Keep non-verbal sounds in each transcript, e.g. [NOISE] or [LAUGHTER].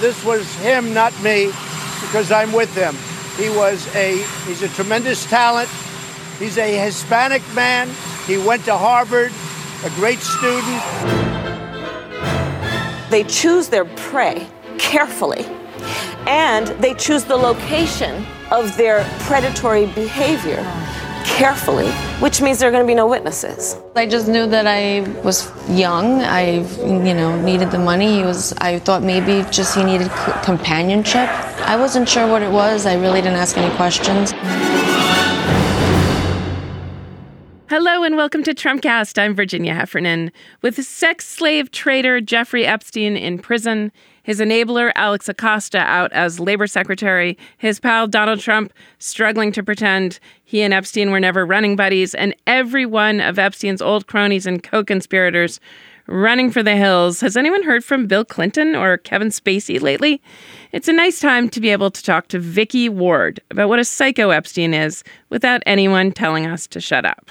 this was him, not me, because I'm with him. He was a he's a tremendous talent. He's a Hispanic man. He went to Harvard, a great student. They choose their prey carefully, and they choose the location of their predatory behavior carefully, which means there are going to be no witnesses. I just knew that I was young. I, you know, needed the money. He was. I thought maybe just he needed companionship. I wasn't sure what it was. I really didn't ask any questions. Hello and welcome to Trumpcast. I'm Virginia Heffernan. With sex slave trader Jeffrey Epstein in prison, his enabler Alex Acosta out as labor secretary, his pal Donald Trump struggling to pretend he and Epstein were never running buddies, and every one of Epstein's old cronies and co conspirators running for the hills. Has anyone heard from Bill Clinton or Kevin Spacey lately? It's a nice time to be able to talk to Vicky Ward about what a psycho Epstein is without anyone telling us to shut up.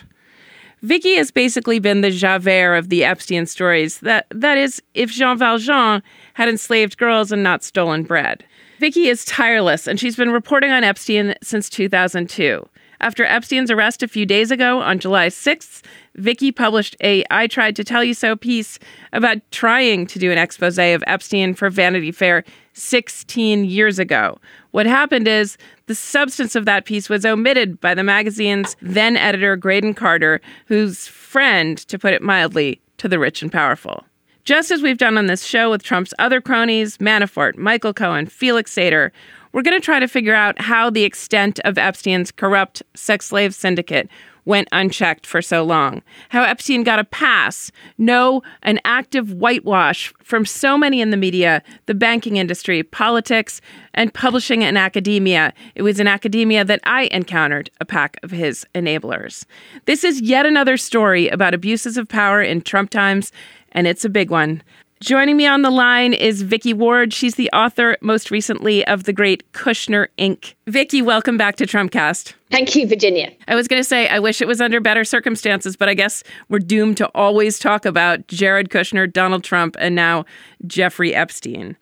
Vicky has basically been the Javert of the Epstein stories. That that is, if Jean Valjean had enslaved girls and not stolen bread. Vicky is tireless, and she's been reporting on Epstein since 2002. After Epstein's arrest a few days ago on July 6th, Vicky published a I Tried to Tell You So piece about trying to do an expose of Epstein for Vanity Fair 16 years ago. What happened is the substance of that piece was omitted by the magazine's then editor, Graydon Carter, whose friend, to put it mildly, to the rich and powerful. Just as we've done on this show with Trump's other cronies, Manafort, Michael Cohen, Felix Sater, we're going to try to figure out how the extent of Epstein's corrupt sex slave syndicate went unchecked for so long. How Epstein got a pass, no, an active whitewash from so many in the media, the banking industry, politics, and publishing and academia. It was in academia that I encountered a pack of his enablers. This is yet another story about abuses of power in Trump times, and it's a big one. Joining me on the line is Vicky Ward. She's the author, most recently, of The Great Kushner Inc. Vicky, welcome back to Trumpcast. Thank you, Virginia. I was going to say, I wish it was under better circumstances, but I guess we're doomed to always talk about Jared Kushner, Donald Trump, and now Jeffrey Epstein.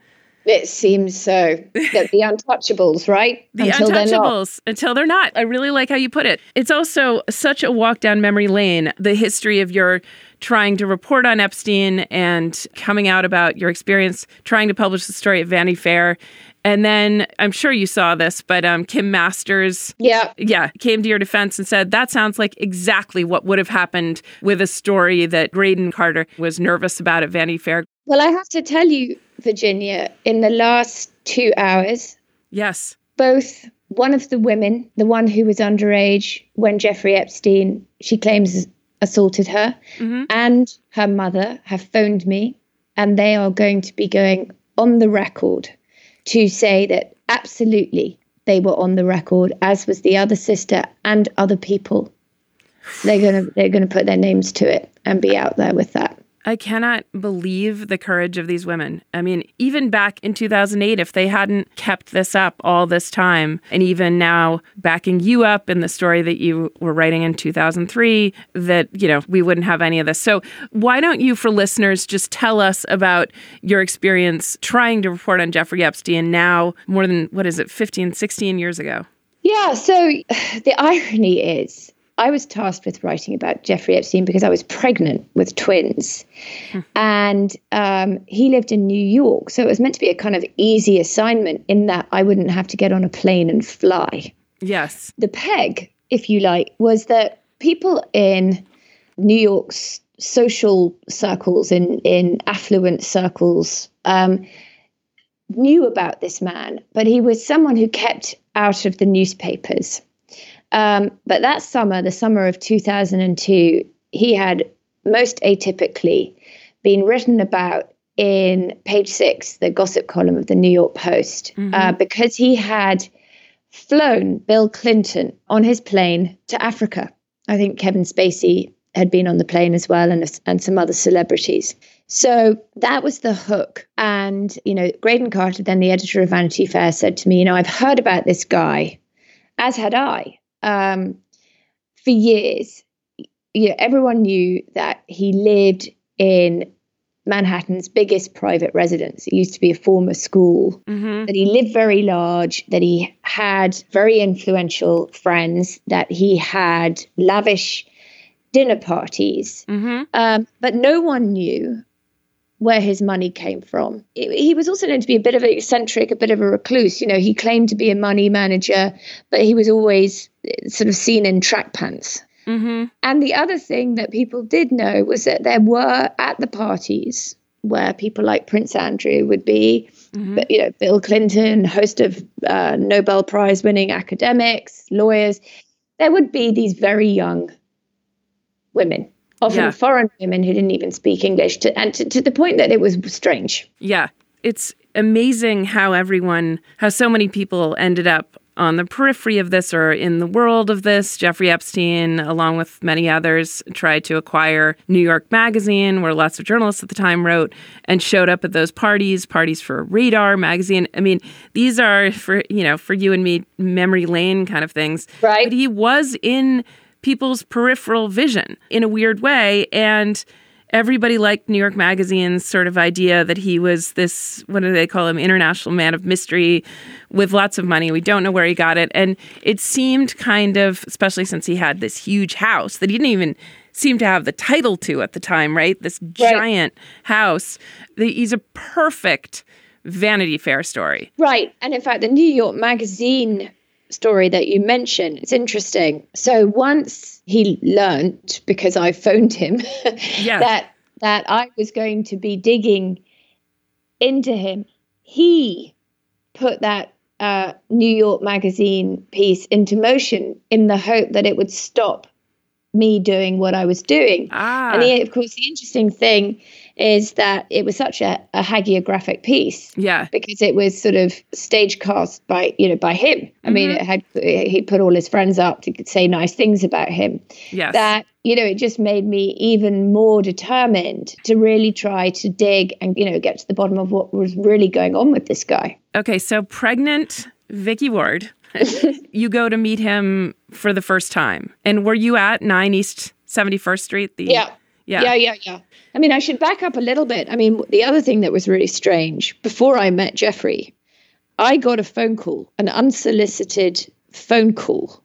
It seems so. the, the untouchables, right? [LAUGHS] The until untouchables they're until they're not. I really like how you put it. It's also such a walk down memory lane, the history of your trying to report on Epstein and coming out about your experience trying to publish the story at Vanity Fair. And then I'm sure you saw this, but um, Kim Masters, yeah, yeah, came to your defense and said that sounds like exactly what would have happened with a story that Graydon Carter was nervous about at Vanity Fair. Well, I have to tell you, Virginia, in the last two hours, yes, both one of the women, the one who was underage when Jeffrey Epstein, she claims assaulted her, mm-hmm. and her mother have phoned me, and they are going to be going on the record to say that absolutely they were on the record, as was the other sister and other people. They're gonna they're gonna put their names to it and be out there with that. I cannot believe the courage of these women. I mean, even back in 2008, if they hadn't kept this up all this time, and even now backing you up in the story that you were writing in 2003, that, you know, we wouldn't have any of this. So, why don't you, for listeners, just tell us about your experience trying to report on Jeffrey Epstein now, more than, what is it, 15, 16 years ago? Yeah. So, [SIGHS] the irony is, I was tasked with writing about Jeffrey Epstein because I was pregnant with twins. Hmm. And um, he lived in New York. So it was meant to be a kind of easy assignment in that I wouldn't have to get on a plane and fly. Yes. The peg, if you like, was that people in New York's social circles, in, in affluent circles, um, knew about this man, but he was someone who kept out of the newspapers. Um, but that summer, the summer of 2002, he had most atypically been written about in page six, the gossip column of the New York Post, mm-hmm. uh, because he had flown Bill Clinton on his plane to Africa. I think Kevin Spacey had been on the plane as well, and and some other celebrities. So that was the hook. And you know, Graydon Carter, then the editor of Vanity Fair, said to me, you know, I've heard about this guy, as had I um, for years, you know, everyone knew that he lived in Manhattan's biggest private residence. It used to be a former school. Mm-hmm. That he lived very large, that he had very influential friends, that he had lavish dinner parties. Mm-hmm. Um, but no one knew where his money came from. He was also known to be a bit of an eccentric, a bit of a recluse. You know, he claimed to be a money manager, but he was always eh, sort of seen in track pants. Mm-hmm. And the other thing that people did know was that there were at the parties where people like Prince Andrew would be, but, you know, Bill Clinton, host of uh, Nobel Prize winning academics, lawyers, there would be these very young women, often Yeah. foreign women who didn't even speak English, to, and to, to the point that it was strange. Yeah. It's amazing how everyone, how so many people ended up on the periphery of this or in the world of this. Jeffrey Epstein, along with many others, tried to acquire New York Magazine, where lots of journalists at the time wrote, and showed up at those parties, parties for Radar Magazine. I mean, these are for, you know, for you and me, memory lane kind of things. Right. But he was in people's peripheral vision in a weird way. And everybody liked New York Magazine's sort of idea that he was this, what do they call him, international man of mystery with lots of money. We don't know where he got it. And it seemed kind of, especially since he had this huge house that he didn't even seem to have the title to at the time, right? This giant house. He's a perfect Vanity Fair story. Right. And in fact, the New York Magazine story that you mentioned, it's interesting. So once he learnt, because I phoned him, [LAUGHS] Yeah. that that I was going to be digging into him, he put that uh, New York Magazine piece into motion in the hope that it would stop me doing what I was doing. Ah. And the, of course, the interesting thing is that it was such a, a hagiographic piece Yeah. because it was sort of stage cast by you know by him. I mean, Mm-hmm. it had he put all his friends up to say nice things about him. Yes. That you know, it just made me even more determined to really try to dig and you know get to the bottom of what was really going on with this guy. Okay, so pregnant Vicky Ward, [LAUGHS] you go to meet him for the first time. And were you at 9 East 71st Street? The Yeah. Yeah. Yeah, yeah, yeah. I mean, I should back up a little bit. I mean, the other thing that was really strange before I met Jeffrey, I got a phone call, an unsolicited phone call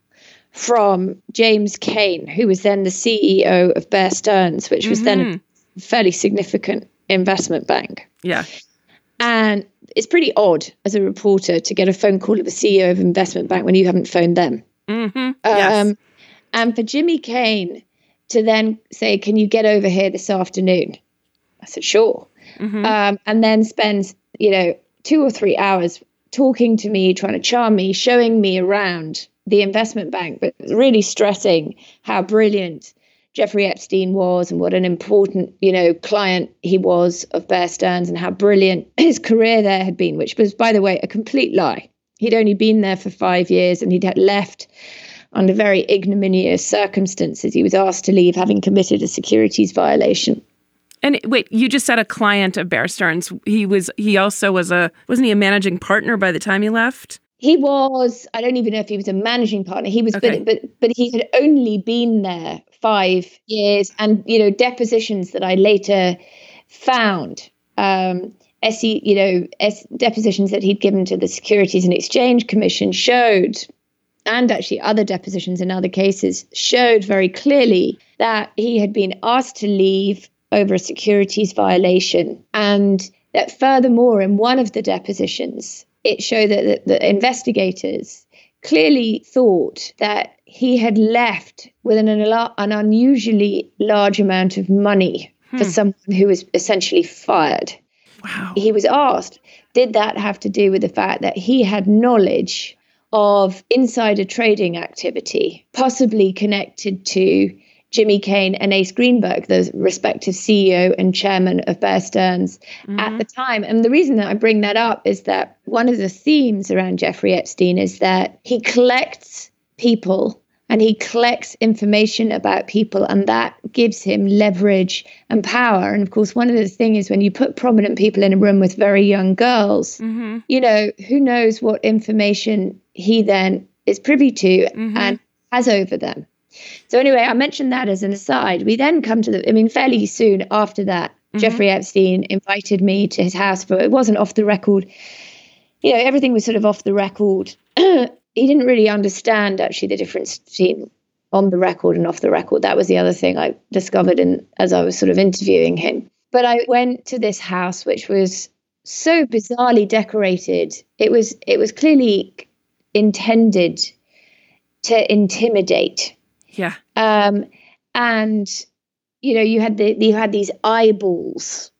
from James Cayne, who was then the CEO of Bear Stearns, which was then a fairly significant investment bank. Yeah. And it's pretty odd as a reporter to get a phone call of a CEO of investment bank when you haven't phoned them. Mm-hmm. yes. Um, and for Jimmy Cayne to then say, Can you get over here this afternoon? I said, Sure. Um, and then spends, you know, two or three hours talking to me, trying to charm me, showing me around the investment bank, but really stressing how brilliant Jeffrey Epstein was and what an important, you know, client he was of Bear Stearns and how brilliant [LAUGHS] his career there had been, which was, by the way, a complete lie. He'd only been there for five years and he'd had left under very ignominious circumstances. He was asked to leave having committed a securities violation. and wait, you just said a client of Bear Stearns. He was he also was a wasn't he a managing partner by the time he left? He was, I don't even know if he was a managing partner. He was, Okay. but, but, but he had only been there five years. And, you know, depositions that I later found, um, SE, you know, S, depositions that he'd given to the Securities and Exchange Commission showed, and actually other depositions in other cases showed very clearly that he had been asked to leave over a securities violation. And that furthermore, in one of the depositions, it showed that the, the investigators clearly thought that he had left with an, an unusually large amount of money for hmm. someone who was essentially fired. Wow. He was asked, did that have to do with the fact that he had knowledge of insider trading activity, possibly connected to Jimmy Cayne and Ace Greenberg, the respective CEO and chairman of Bear Stearns at mm-hmm. the time. And the reason that I bring that up is that one of the themes around Jeffrey Epstein is that he collects people and he collects information about people, and that gives him leverage and power. And of course, one of the things is when you put prominent people in a room with very young girls, mm-hmm. you know, who knows what information he then is privy to mm-hmm. and has over them. So anyway, I mentioned that as an aside. We then come to the, I mean, fairly soon after that, mm-hmm. Jeffrey Epstein invited me to his house, but it wasn't off the record. You know, everything was sort of off the record. [CLEARS THROAT] he didn't really understand actually the difference between on the record and off the record. That was the other thing I discovered in as I was sort of interviewing him. But I went to this house which was so bizarrely decorated. It was it was clearly intended to intimidate. Yeah. Um, and you know, you had the you had these eyeballs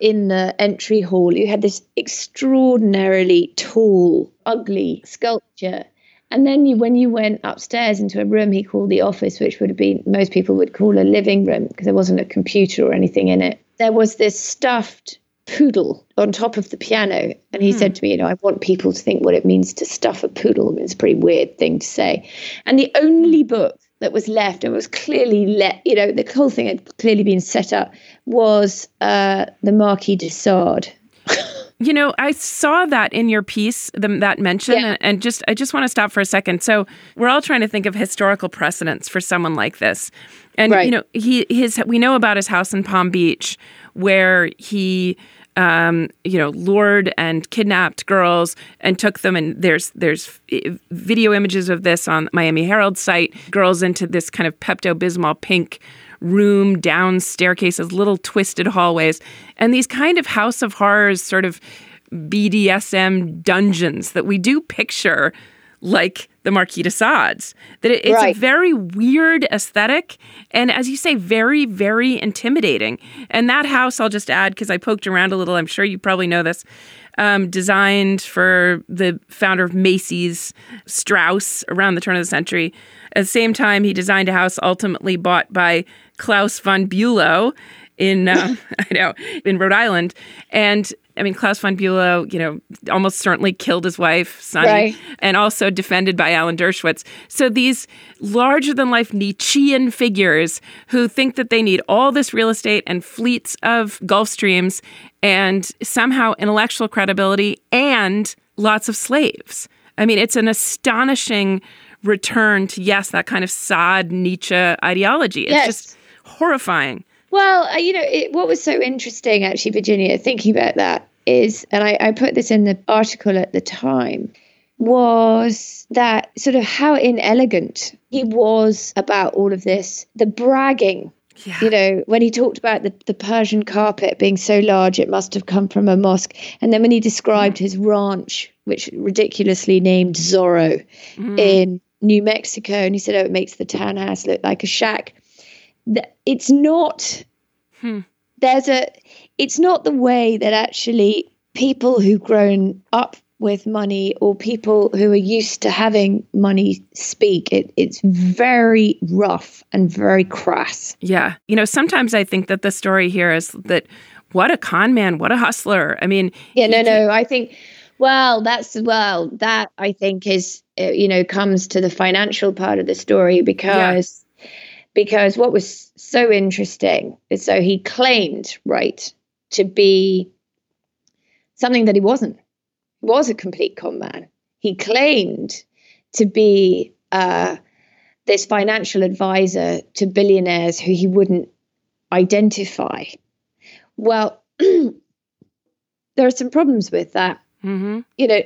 in the entry hall. You had this extraordinarily tall, ugly sculpture. And then you, when you went upstairs into a room he called the office, which would have been most people would call a living room because there wasn't a computer or anything in it, there was this stuffed poodle on top of the piano. And he hmm. said to me, You know, I want people to think what it means to stuff a poodle. I mean, it's a pretty weird thing to say. And the only book that was left and was clearly let, you know, the whole thing had clearly been set up was uh, the Marquis de Sade. [LAUGHS] You know, I saw that in your piece, the, that mention, yeah. and just I just want to stop for a second. So we're all trying to think of historical precedents for someone like this, and right. you know, he his we know about his house in Palm Beach where he um, you know, lured and kidnapped girls and took them. And there's there's video images of this on Miami Herald site. Girls into this kind of Pepto Bismol pink room, down staircases, little twisted hallways, and these kind of House of Horrors sort of BDSM dungeons that we do picture like the Marquis de Sades. That it, it's right. a very weird aesthetic, and as you say, very, very intimidating. And that house, I'll just add because I poked around a little. I'm sure you probably know this. Um, designed for the founder of Macy's, Straus, around the turn of the century. At the same time, he designed a house ultimately bought by Klaus von Bülow in uh, [LAUGHS] I know in Rhode Island, and I mean Klaus von Bülow, you know, almost certainly killed his wife, Sunny, right. and also defended by Alan Dershowitz. So these larger than life Nietzschean figures who think that they need all this real estate and fleets of Gulfstreams and somehow intellectual credibility and lots of slaves. I mean, it's an astonishing return to yes, that kind of sad Nietzsche ideology. It's yes. just horrifying. Well, uh, you know, it, what was so interesting, actually, Virginia, thinking about that is, and I, I put this in the article at the time, was that sort of how inelegant he was about all of this, the bragging. Yeah. You know, when he talked about the, the Persian carpet being so large, it must have come from a mosque. And then when he described his ranch, which ridiculously named Zorro mm. in New Mexico, and he said, oh, it makes the townhouse look like a shack it's not hmm. there's a it's not the way that actually people who've grown up with money or people who are used to having money speak. It, it's very rough and very crass. Yeah. You know sometimes i think that the story here is that what a con man what a hustler. I mean yeah no no i think well that's well that i think is uh, you know comes to the financial part of the story because because what was so interesting is so he claimed right to be something that he wasn't. He was a complete con man. He claimed to be uh, this financial advisor to billionaires who he wouldn't identify. Well [CLEARS THROAT] there are some problems with that. Mm-hmm. you know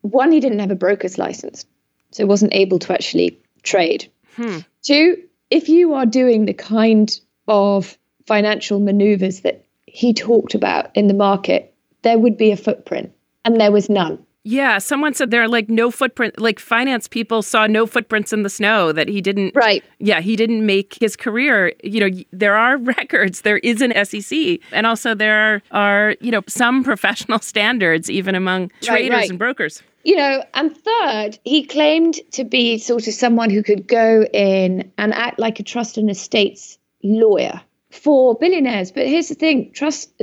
one he didn't have a broker's license so he wasn't able to actually trade. Hmm. two if you are doing the kind of financial maneuvers that he talked about in the market, there would be a footprint, and there was none. Yeah, someone said there are like no footprint, like finance people saw no footprints in the snow that he didn't. Right. Yeah, he didn't make his career. You know, there are [LAUGHS] records, there is an SEC, and also there are, you know, some professional [LAUGHS] standards even among traders right, right. and brokers you know, and third, he claimed to be sort of someone who could go in and act like a trust and estates lawyer for billionaires. But here's the thing: trust. [SIGHS]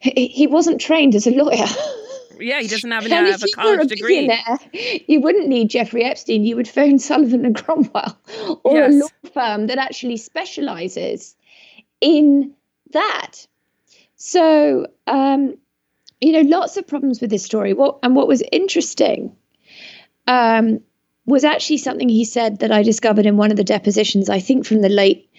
He wasn't trained as a lawyer. [LAUGHS] Yeah, he doesn't have, [LAUGHS] an, have a college a degree. You wouldn't need Jeffrey Epstein. You would phone [LAUGHS] Sullivan and Cromwell or yes. a law firm that actually specializes in that. So, um, you know, lots of problems with this story. What and what was interesting um, was actually something he said that I discovered in one of the depositions. I think from the late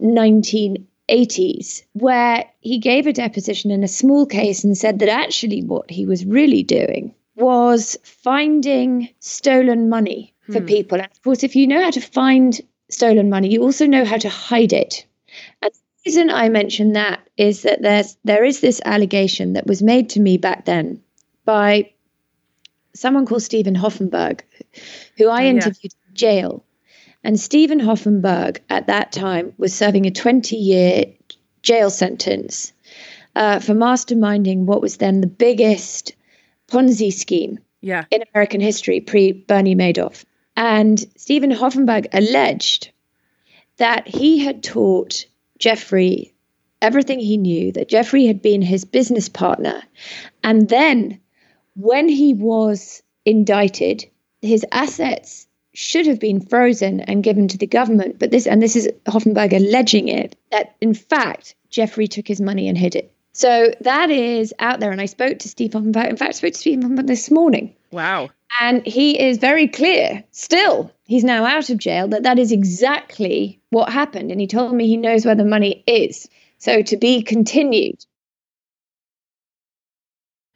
1980s 80s where he gave a deposition in a small case and said that actually what he was really doing was finding stolen money for Hmm. people. And of course, if you know how to find stolen money, you also know how to hide it. Reason I mention that is that there's there is this allegation that was made to me back then by someone called Steven Hoffenberg, who I Oh, yeah. interviewed in jail. And Steven Hoffenberg at that time was serving a 20 year jail sentence uh, for masterminding what was then the biggest Ponzi scheme Yeah. in American history pre Bernie Madoff. And Steven Hoffenberg alleged that he had taught Jeffrey everything he knew, that Jeffrey had been his business partner. And then when he was indicted, his assets should have been frozen and given to the government. But this, and this is Hoffenberg alleging it, that in fact, Jeffrey took his money and hid it. So that is out there. And I spoke to Steve Hoffenberg. In fact, I spoke to Steve Hoffenberg this morning. Wow. And he is very clear, still, he's now out of jail, that that is exactly what happened. And he told me he knows where the money is. So to be continued.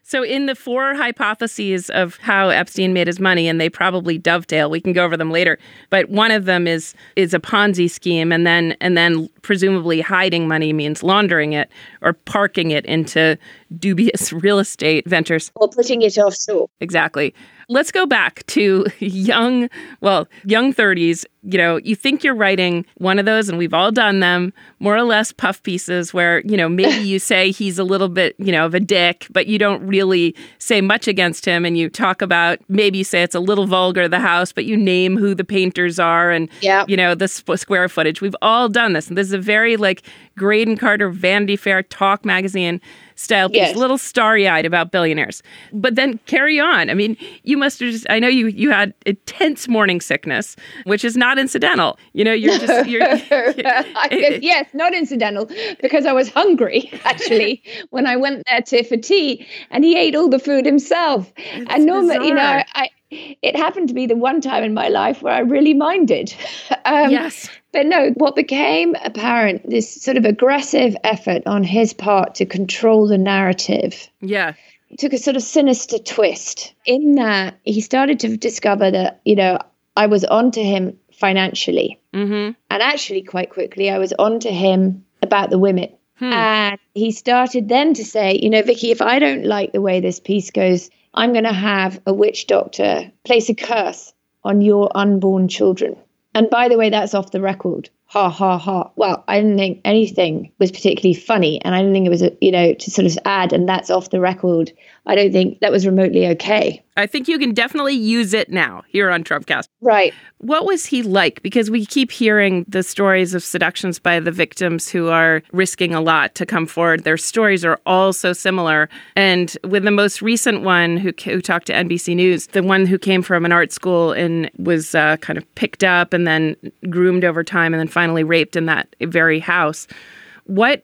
So, in the four hypotheses of how Epstein made his money, and they probably dovetail, we can go over them later. But one of them is is a Ponzi scheme, and then and then presumably hiding money means laundering it or parking it into dubious [LAUGHS] real estate ventures. Or putting it offshore. Exactly. Let's go back to [LAUGHS] young, well, young 30s. You know, you think you're writing one of those, and we've all done them, more or less puff pieces where, you know, maybe you [LAUGHS] say he's a little bit, you know, of a dick, but you don't really say much against him. And you talk about, maybe you say it's a little vulgar, the house, but you name who the painters are and, Yeah. you know, the sp- square footage. We've all done this. And this is a very like Graydon Carter Vanity Fair talk magazine style piece, Yes. a little starry-eyed about billionaires. But then carry on. I mean, you must have just I know you you had intense morning sickness, which is not incidental. You know, you're just you're [LAUGHS] [LAUGHS] I- yes, not incidental, because I was hungry [LAUGHS] actually when I went there to for tea, and he ate all the food himself. and normally, you know. I it happened to be the one time in my life where I really minded. [LAUGHS] um, Yes. But no, what became apparent, this sort of aggressive effort on his part to control the narrative Yeah. took a sort of sinister twist in that he started to discover that, you know, I was onto him financially. Mm-hmm. And actually, quite quickly, I was onto him about the women. Hmm. And he started then to say, you know, Vicky, if I don't like the way this piece goes, I'm going to have a witch doctor place a curse on your unborn children. And by the way, that's off the record. Ha ha ha. Well, I didn't think anything was particularly funny, and I didn't think it was, you know, to sort of add, and that's off the record. I don't think that was remotely okay. I think you can definitely use it now here on Trumpcast. Right. What was he like? Because we keep hearing the stories of seductions by the victims who are risking a lot to come forward. Their stories are all so similar. And with the most recent one who, who talked to NBC News, the one who came from an art school and was uh, kind of picked up and then groomed over time and then finally raped in that very house. What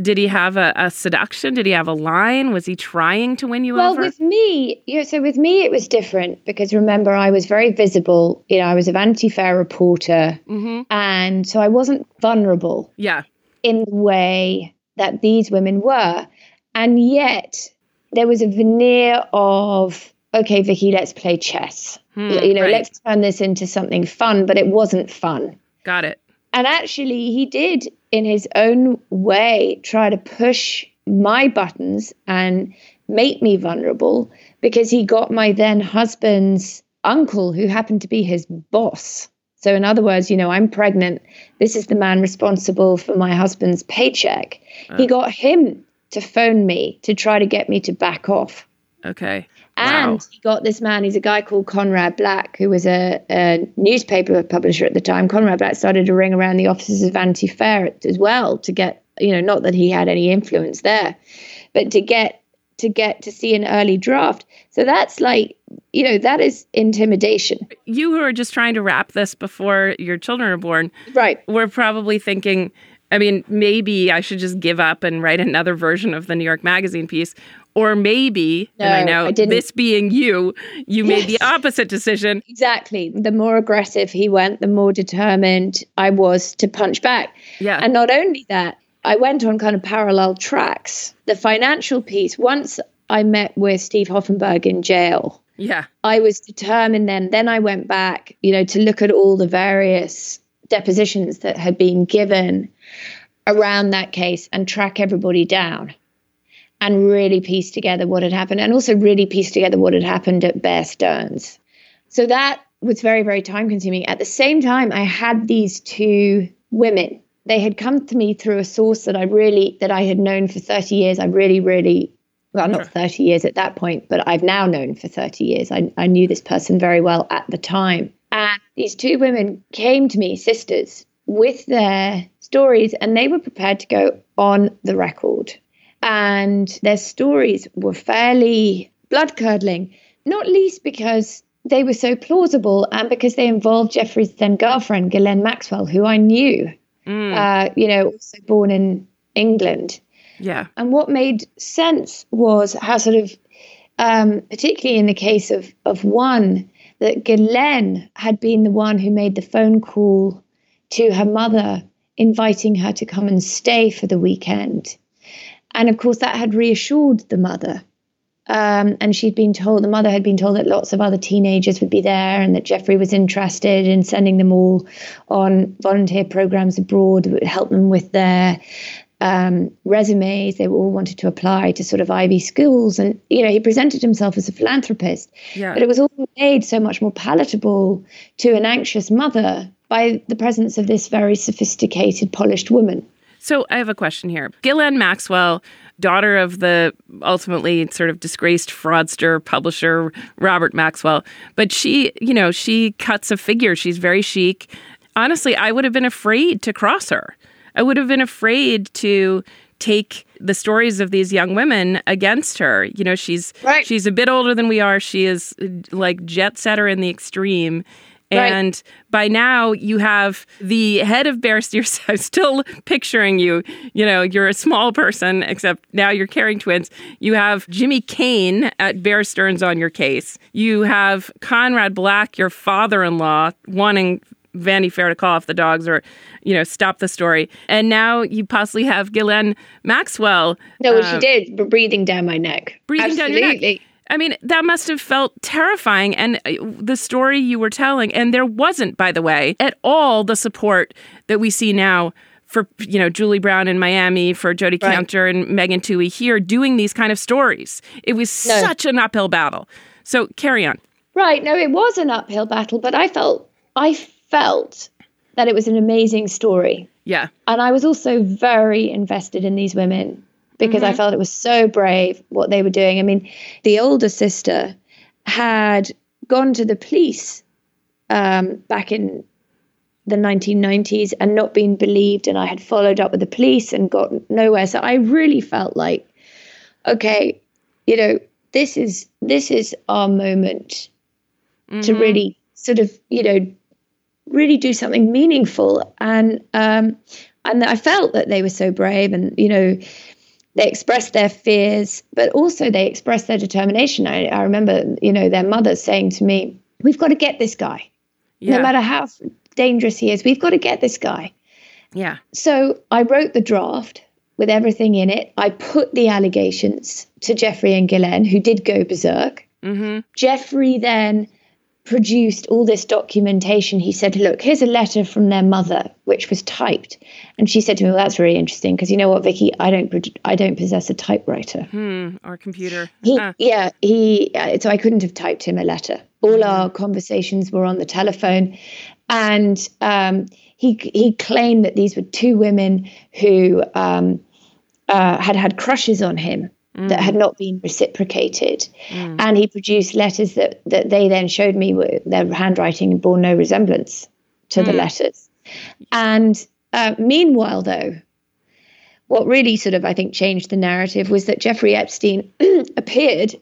did he have a, a seduction? Did he have a line? Was he trying to win you Well, over? Well, with me, yeah, so with me, it was different because remember, I was very visible. You know, I was a Vanity Fair reporter. hmm And so I wasn't vulnerable Yeah. in the way that these women were. And yet, there was a veneer of, okay, Vicky, let's play chess. Hmm, you know, right. let's turn this into something fun, but it wasn't fun. Got it. And actually, he did, in his own way, try to push my buttons and make me vulnerable because he got my then husband's uncle, who happened to be his boss. So, in other words, you know, I'm pregnant. This is the man responsible for my husband's paycheck. He uh. got him to phone me to try to get me to back off. Okay. And Wow. he got this man, he's a guy called Conrad Black, who was a, a newspaper publisher at the time. Conrad Black started to ring around the offices of Vanity Fair as well to get, you know, not that he had any influence there, but to get to get to see an early draft. So that's like, you know, that is intimidation. you who are just trying to wrap this before your children are born, Right. we're probably thinking, I mean, maybe I should just give up and write another version of the New York Magazine piece. Or maybe, No, and I know I this being you, you made the opposite decision. Exactly. The more aggressive he went, the more determined I was to punch back. Yeah. And not only that, I went on kind of parallel tracks. The financial piece, once I met with Steve Hoffenberg in jail, yeah. I was determined then. Then I went back, you know, to look at all the various depositions that had been given around that case and track everybody down and really piece together what had happened and also really piece together what had happened at Bear Stearns. So that was very, very time consuming. At the same time, I had these two women. They had come to me through a source that I really, that I had known for 30 years. I really, really, well, not 30 years at that point, but I've now known for 30 years. I, I knew this person very well at the time. And these two women came to me, sisters, with their stories, and they were prepared to go on the record. And their stories were fairly blood curdling, not least because they were so plausible and because they involved Jeffrey's then girlfriend, Ghislaine Maxwell, who I knew, uh, you know, also born in England. Yeah. And what made sense was how sort of, um, particularly in the case of of one, that Ghislaine had been the one who made the phone call to her mother, inviting her to come and stay for the weekend. And of course, that had reassured the mother. Um, and she'd been told, the mother had been told that lots of other teenagers would be there and that Jeffrey was interested in sending them all on volunteer programs abroad that would help them with their um, resumes. They all wanted to apply to sort of Ivy schools. And, you know, he presented himself as a philanthropist. Yeah. But it was all made so much more palatable to an anxious mother by the presence of this very sophisticated, polished woman. So I have a question here. Ghislaine Maxwell, daughter of the ultimately sort of disgraced fraudster publisher Robert Maxwell, but she, you know, she cuts a figure. She's very chic. Honestly, I would have been afraid to cross her. I would have been afraid to take the stories of these young women against her. You know, she's Right. she's a bit older than we are. She is like jet setter in the extreme. Right. And by now you have the head of Bear Stearns. [LAUGHS] I'm still picturing you. You know, you're a small person, except now you're carrying twins. You have Jimmy Cayne at Bear Stearns on your case. You have Conrad Black, your father-in-law, wanting Vanity Fair to call off the dogs or, you know, stop the story. And now you possibly have Ghislaine Maxwell No, uh, she did, breathing down my neck. breathing down your neck. I mean, that must have felt terrifying. And uh, the story you were telling, and there wasn't, by the way, at all the support that we see now for, you know, Julie Brown in Miami, for Jodi Right. Kantor and Megan Twohey here doing these kind of stories. It was No. such an uphill battle. So carry on. Right. No, it was an uphill battle, but I felt I felt that it was an amazing story. Yeah. And I was also very invested in these women because I felt it was so brave what they were doing. I mean, the older sister had gone to the police um, back in the 1990s and not been believed. And I had followed up with the police and got nowhere. So I really felt like, okay, you know, this is this is our moment to really sort of, you know, really do something meaningful. And um, and I felt that they were so brave, and you know, they expressed their fears, but also they expressed their determination. I, I remember, you know, their mother saying to me, "We've got to get this guy, Yeah. no matter how dangerous he is. We've got to get this guy." Yeah. So I wrote the draft with everything in it. I put the allegations to Jeffrey and Ghislaine, who did go berserk. Mm-hmm. Jeffrey then produced all this documentation. He said, Look, here's a letter from their mother, which was typed. And she said to me, Well, that's very interesting because you know what, Vicky, I don't, I don't possess a typewriter. Hmm. Or computer. He, Ah. yeah, he, uh, so I couldn't have typed him a letter. All our conversations were on the telephone. And um, he, he claimed that these were two women who um, uh, had had crushes on him that had mm. not been reciprocated. Mm. And he produced letters that, that they then showed me were their handwriting bore no resemblance to the mm. letters. And uh, meanwhile, though, what really sort of, I think, changed the narrative was that Jeffrey Epstein [CLEARS THROAT] appeared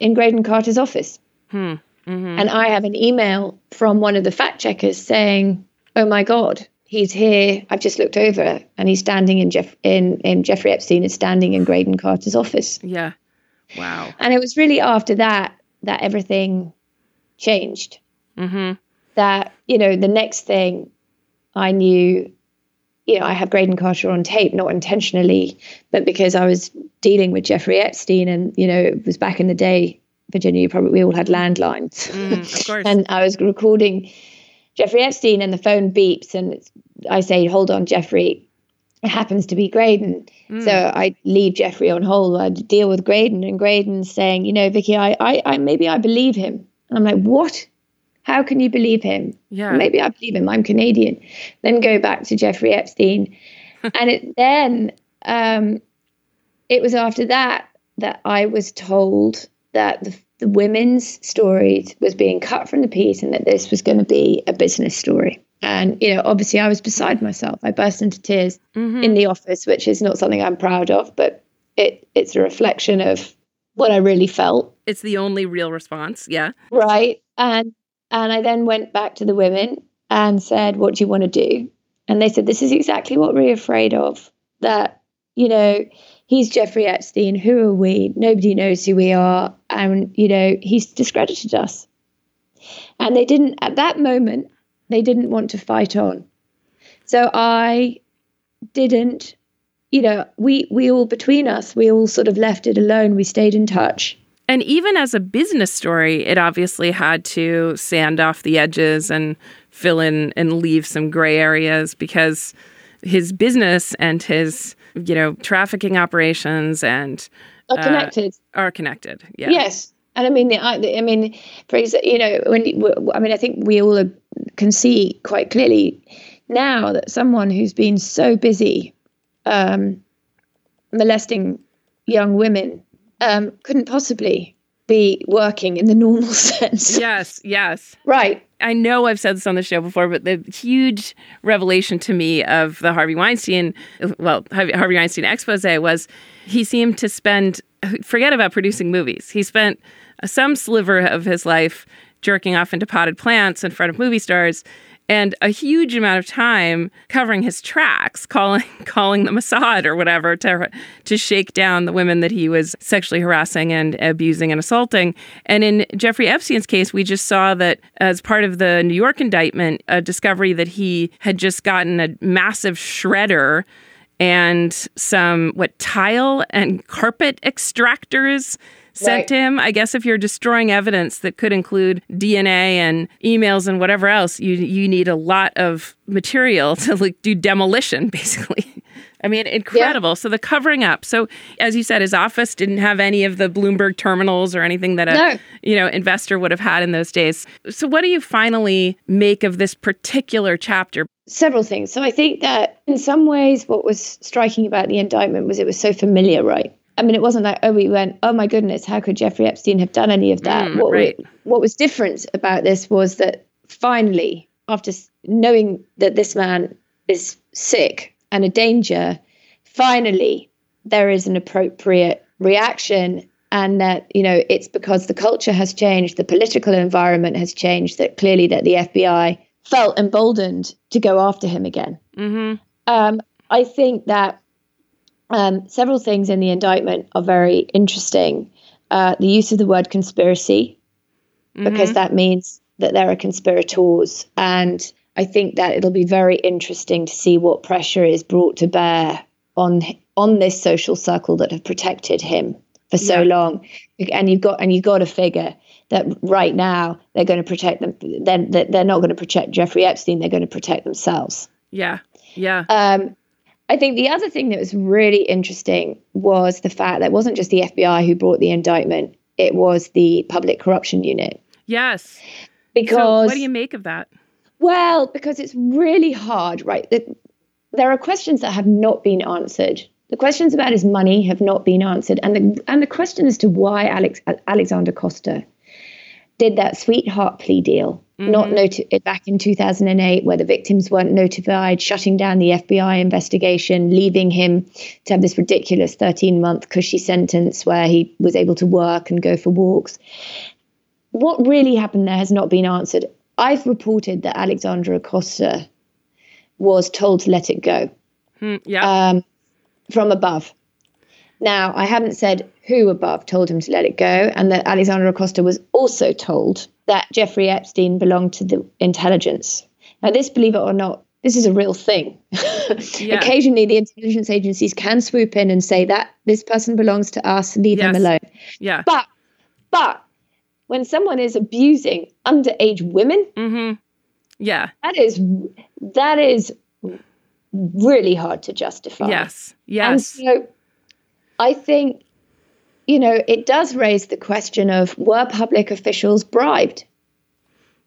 in Graydon Carter's office. Hmm. Mm-hmm. And I have an email from one of the fact checkers saying, "Oh my God, he's here. I've just looked over, and he's standing in Jeff in, in Jeffrey Epstein is standing in Graydon Carter's office." Yeah. Wow. And it was really after that that everything changed. Mm-hmm. That, you know, the next thing I knew, you know, I have Graydon Carter on tape, not intentionally, but because I was dealing with Jeffrey Epstein and, you know, it was back in the day, Virginia, you probably we all had landlines. Mm, of course. [LAUGHS] and I was recording Jeffrey Epstein and the phone beeps and it's, I say, hold on, Jeffrey. It happens to be Graydon. Mm. So I leave Jeffrey on hold. I deal with Graydon and Graydon's saying, you know, Vicky, I, I, I maybe I believe him. And I'm like, what? How can you believe him? Yeah. Maybe I believe him. I'm Canadian. Then go back to Jeffrey Epstein. [LAUGHS] and it then um, it was after that that I was told that the, the women's story was being cut from the piece and that this was going to be a business story. And, you know, obviously I was beside myself. I burst into tears Mm-hmm. in the office, which is not something I'm proud of, but it, it's a reflection of what I really felt. It's the only real response. Yeah. Right. And and I then went back to the women and said, What do you want to do? And they said, This is exactly what we're afraid of. That, you know, he's Jeffrey Epstein. Who are we? Nobody knows who we are. And, you know, he's discredited us. And they didn't, at that moment, they didn't want to fight on. So I didn't, you know, we, we all between us, we all sort of left it alone. We stayed in touch. And even as a business story, it obviously had to sand off the edges and fill in and leave some gray areas because his business and his, you know, trafficking operations and Are uh, connected. are connected. Yeah. Yes, and I mean, I, I mean, for example, you know, when I mean, I think we all can see quite clearly now that someone who's been so busy um, molesting young women um, couldn't possibly be working in the normal [LAUGHS] sense. Yes, yes. Right. I know I've said this on the show before, but the huge revelation to me of the Harvey Weinstein, well, Harvey Weinstein expose was he seemed to spend, forget about producing movies. He spent some sliver of his life jerking off into potted plants in front of movie stars and a huge amount of time covering his tracks, calling [LAUGHS] calling them Assad or whatever to to shake down the women that he was sexually harassing and abusing and assaulting. And in Jeffrey Epstein's case, we just saw that as part of the New York indictment, a discovery that he had just gotten a massive shredder and some what tile and carpet extractors sent Right. to him. I guess if you're destroying evidence that could include DNA and emails and whatever else, you you need a lot of material [LAUGHS] to like do demolition, [LAUGHS] basically. I mean, incredible. So the covering up. So as you said, his office didn't have any of the Bloomberg terminals or anything that a No. you know investor would have had in those days. So what do you finally make of this particular chapter? several things. So I think that in some ways, what was striking about the indictment was it was so familiar, right? I mean, it wasn't like, oh, we went, oh my goodness, how could Jeffrey Epstein have done any of that? Mm, what, right. we- what was different about this was that finally, after knowing that this man is sick and a danger, finally there is an appropriate reaction and that you know it's because the culture has changed the political environment has changed that clearly that the fbi felt emboldened to go after him again Mm-hmm. um, i think that um, several things in the indictment are very interesting uh, the use of the word conspiracy because that means that there are conspirators and i think that it'll be very interesting to see what pressure is brought to bear on on this social circle that have protected him for so Yeah. long and you've got and you've got to figure that right now they're going to protect them then they're, they're not going to protect jeffrey epstein they're going to protect themselves Yeah. Yeah. um, I think the other thing that was really interesting was the fact that it wasn't just the FBI who brought the indictment, it was the Public Corruption Unit. yes. Because, so what do you make of that? well, because it's really hard, right? There are questions that have not been answered. The questions about his money have not been answered. And the, and the question as to why Alex, Alexander Acosta did that sweetheart plea deal, not noti- back in 2008, where the victims weren't notified, shutting down the FBI investigation, leaving him to have this ridiculous 13 month cushy sentence where he was able to work and go for walks. What really happened there has not been answered. I've reported that Alexander Acosta was told to let it go Hmm, yeah. um, from above. Now, I haven't said who above told him to let it go, and that Alexander Acosta was also told that Jeffrey Epstein belonged to the intelligence. Now, this, believe it or not, this is a real thing. [LAUGHS] Yeah. Occasionally, the intelligence agencies can swoop in and say that this person belongs to us, leave yes. them alone. Yeah. But, but when someone is abusing underage women, mm-hmm. yeah, that is that is really hard to justify. Yes. Yes. And so, I think you know, it does raise the question of were public officials bribed?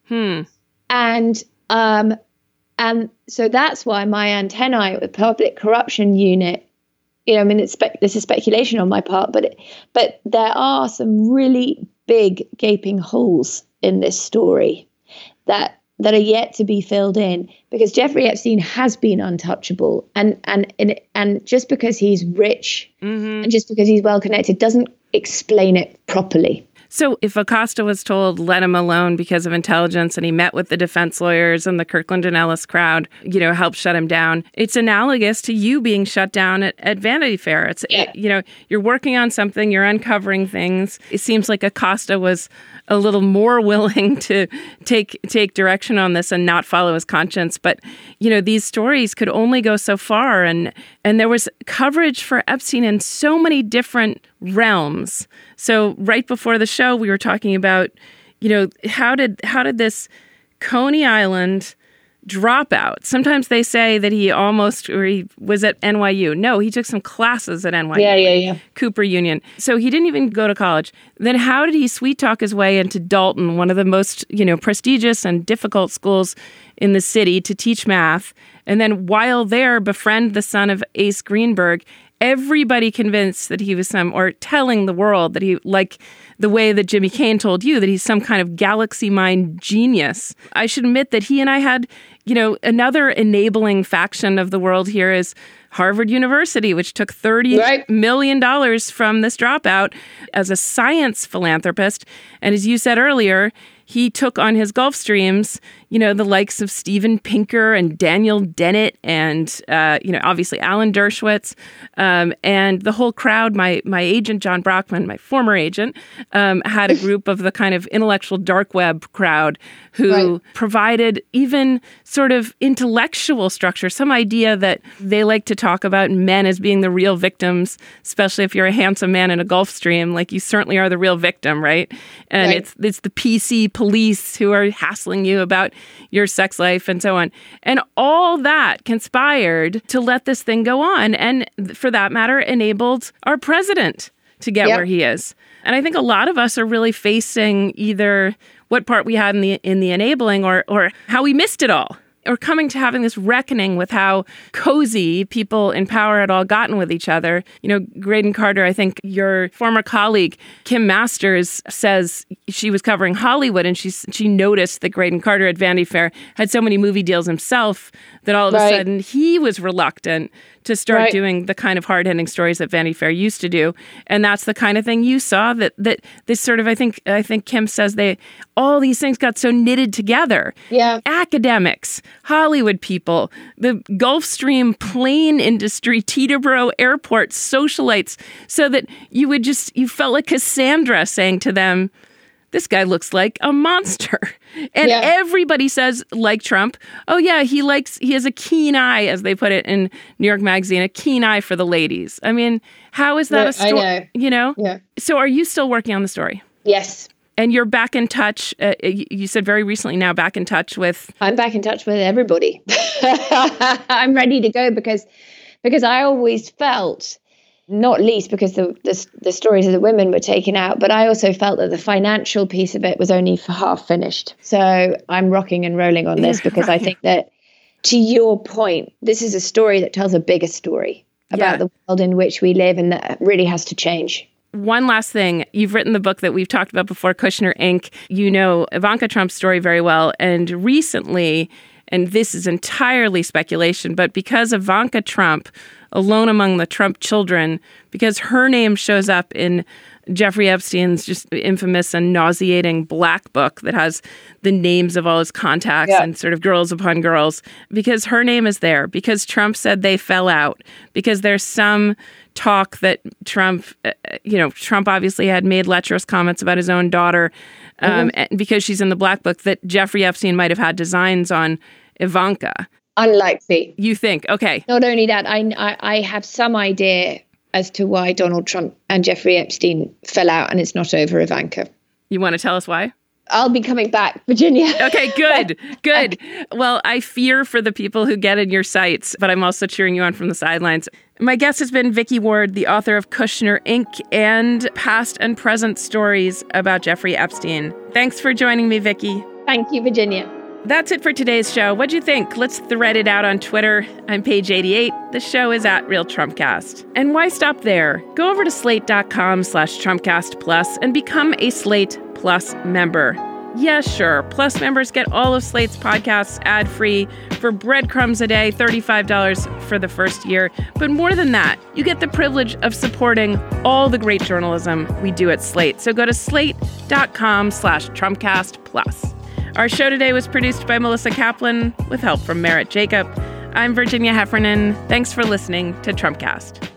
Hmm. And um, and so that's why my antennae the public corruption unit, you know, I mean, it's spe- this is speculation on my part, but it, but there are some really big gaping holes in this story that that are yet to be filled in because Jeffrey Epstein has been untouchable and and and, and just because he's rich mm-hmm. and just because he's well connected doesn't explain it properly. So if Acosta was told let him alone because of intelligence and he met with the defense lawyers and the Kirkland and Ellis crowd, you know, helped shut him down, it's analogous to you being shut down at, at Vanity Fair. It's yeah. it, you know, you're working on something, you're uncovering things. It seems like Acosta was a little more [LAUGHS] willing to take take direction on this and not follow his conscience. But you know, these stories could only go so far, and and there was coverage for Epstein in so many different realms. So right before the show, we were talking about, you know, how did how did this Coney Island dropout. Sometimes they say that he almost or he was at NYU. No, he took some classes at NYU. Yeah, yeah, yeah. Cooper Union. So he didn't even go to college. Then how did he sweet talk his way into Dalton, one of the most, you know, prestigious and difficult schools in the city to teach math? And then while there befriend the son of Ace Greenberg everybody convinced that he was some, or telling the world that he, like the way that Jimmy Cayne told you, that he's some kind of galaxy mind genius. I should admit that he and I had, you know, another enabling faction of the world here is Harvard University, which took thirty right. million dollars from this dropout as a science philanthropist. And as you said earlier, he took on his Gulfstreams, you know, the likes of Steven Pinker and Daniel Dennett and, uh, you know, obviously Alan Dershowitz um, and the whole crowd. My, my agent, John Brockman, my former agent, um, had a group of the kind of intellectual dark web crowd who right. provided even sort of intellectual structure, some idea that they like to talk about men as being the real victims, especially if you're a handsome man in a Gulfstream, like you certainly are the real victim, right? And right. it's it's the PC police who are hassling you about your sex life and so on. And all that conspired to let this thing go on and for that matter enabled our president to get yep. where he is. And I think a lot of us are really facing either what part we had in the in the enabling or or how we missed it all or coming to having this reckoning with how cozy people in power had all gotten with each other. You know, Graydon Carter, I think your former colleague Kim Masters says she was covering Hollywood and she she noticed that Graydon Carter at Vanity Fair had so many movie deals himself that all of right. a sudden he was reluctant to start right. doing the kind of hard hitting stories that Vanity Fair used to do. And that's the kind of thing you saw that that this sort of I think I think Kim says they all these things got so knitted together. Yeah. Academics, Hollywood people, the Gulfstream plane industry, Teterboro airport, socialites, so that you would just you felt like Cassandra saying to them, this guy looks like a monster. [LAUGHS] And yeah. everybody says, like Trump, oh, yeah, he likes, he has a keen eye, as they put it in New York Magazine, a keen eye for the ladies. I mean, how is that a story? Know. You know? Yeah. So are you still working on the story? Yes. And you're back in touch. Uh, you said very recently now, back in touch with. I'm back in touch with everybody. [LAUGHS] I'm ready to go because, because I always felt not least because the, the, the stories of the women were taken out, but I also felt that the financial piece of it was only half finished. So I'm rocking and rolling on this [LAUGHS] because I think that, to your point, this is a story that tells a bigger story about yeah. the world in which we live, and that really has to change. One last thing. You've written the book that we've talked about before, Kushner Inc. You know Ivanka Trump's story very well. And recently, and this is entirely speculation, but because Ivanka Trump alone among the Trump children because her name shows up in Jeffrey Epstein's just infamous and nauseating black book that has the names of all his contacts yeah. and sort of girls upon girls because her name is there because Trump said they fell out because there's some talk that Trump, uh, you know, Trump obviously had made lecherous comments about his own daughter um, mm-hmm. because she's in the black book, that Jeffrey Epstein might have had designs on Ivanka. Unlikely. You think? Okay. Not only that, I, I, I have some idea as to why Donald Trump and Jeffrey Epstein fell out, and it's not over Ivanka. You want to tell us why? I'll be coming back, [LAUGHS] Virginia. okay, good, [LAUGHS] good. Well, I fear for the people who get in your sights, but I'm also cheering you on from the sidelines. My guest has been Vicky Ward, the author of Kushner Inc. and past and present stories about Jeffrey Epstein. Thanks for joining me, Vicky. Thank you, Virginia. That's it for today's show. What'd you think? Let's thread it out on Twitter. I'm page 88. The show is at Real Trumpcast. And why stop there? Go over to slate.com slash Trumpcast Plus and become a Slate Plus member. Yes, sure. Plus members get all of Slate's podcasts ad free for breadcrumbs a day, $35 for the first year. But more than that, you get the privilege of supporting all the great journalism we do at Slate. So go to slate.com slash Trumpcast Plus. Our show today was produced by Melissa Kaplan with help from Merritt Jacob. I'm Virginia Heffernan. Thanks for listening to Trumpcast.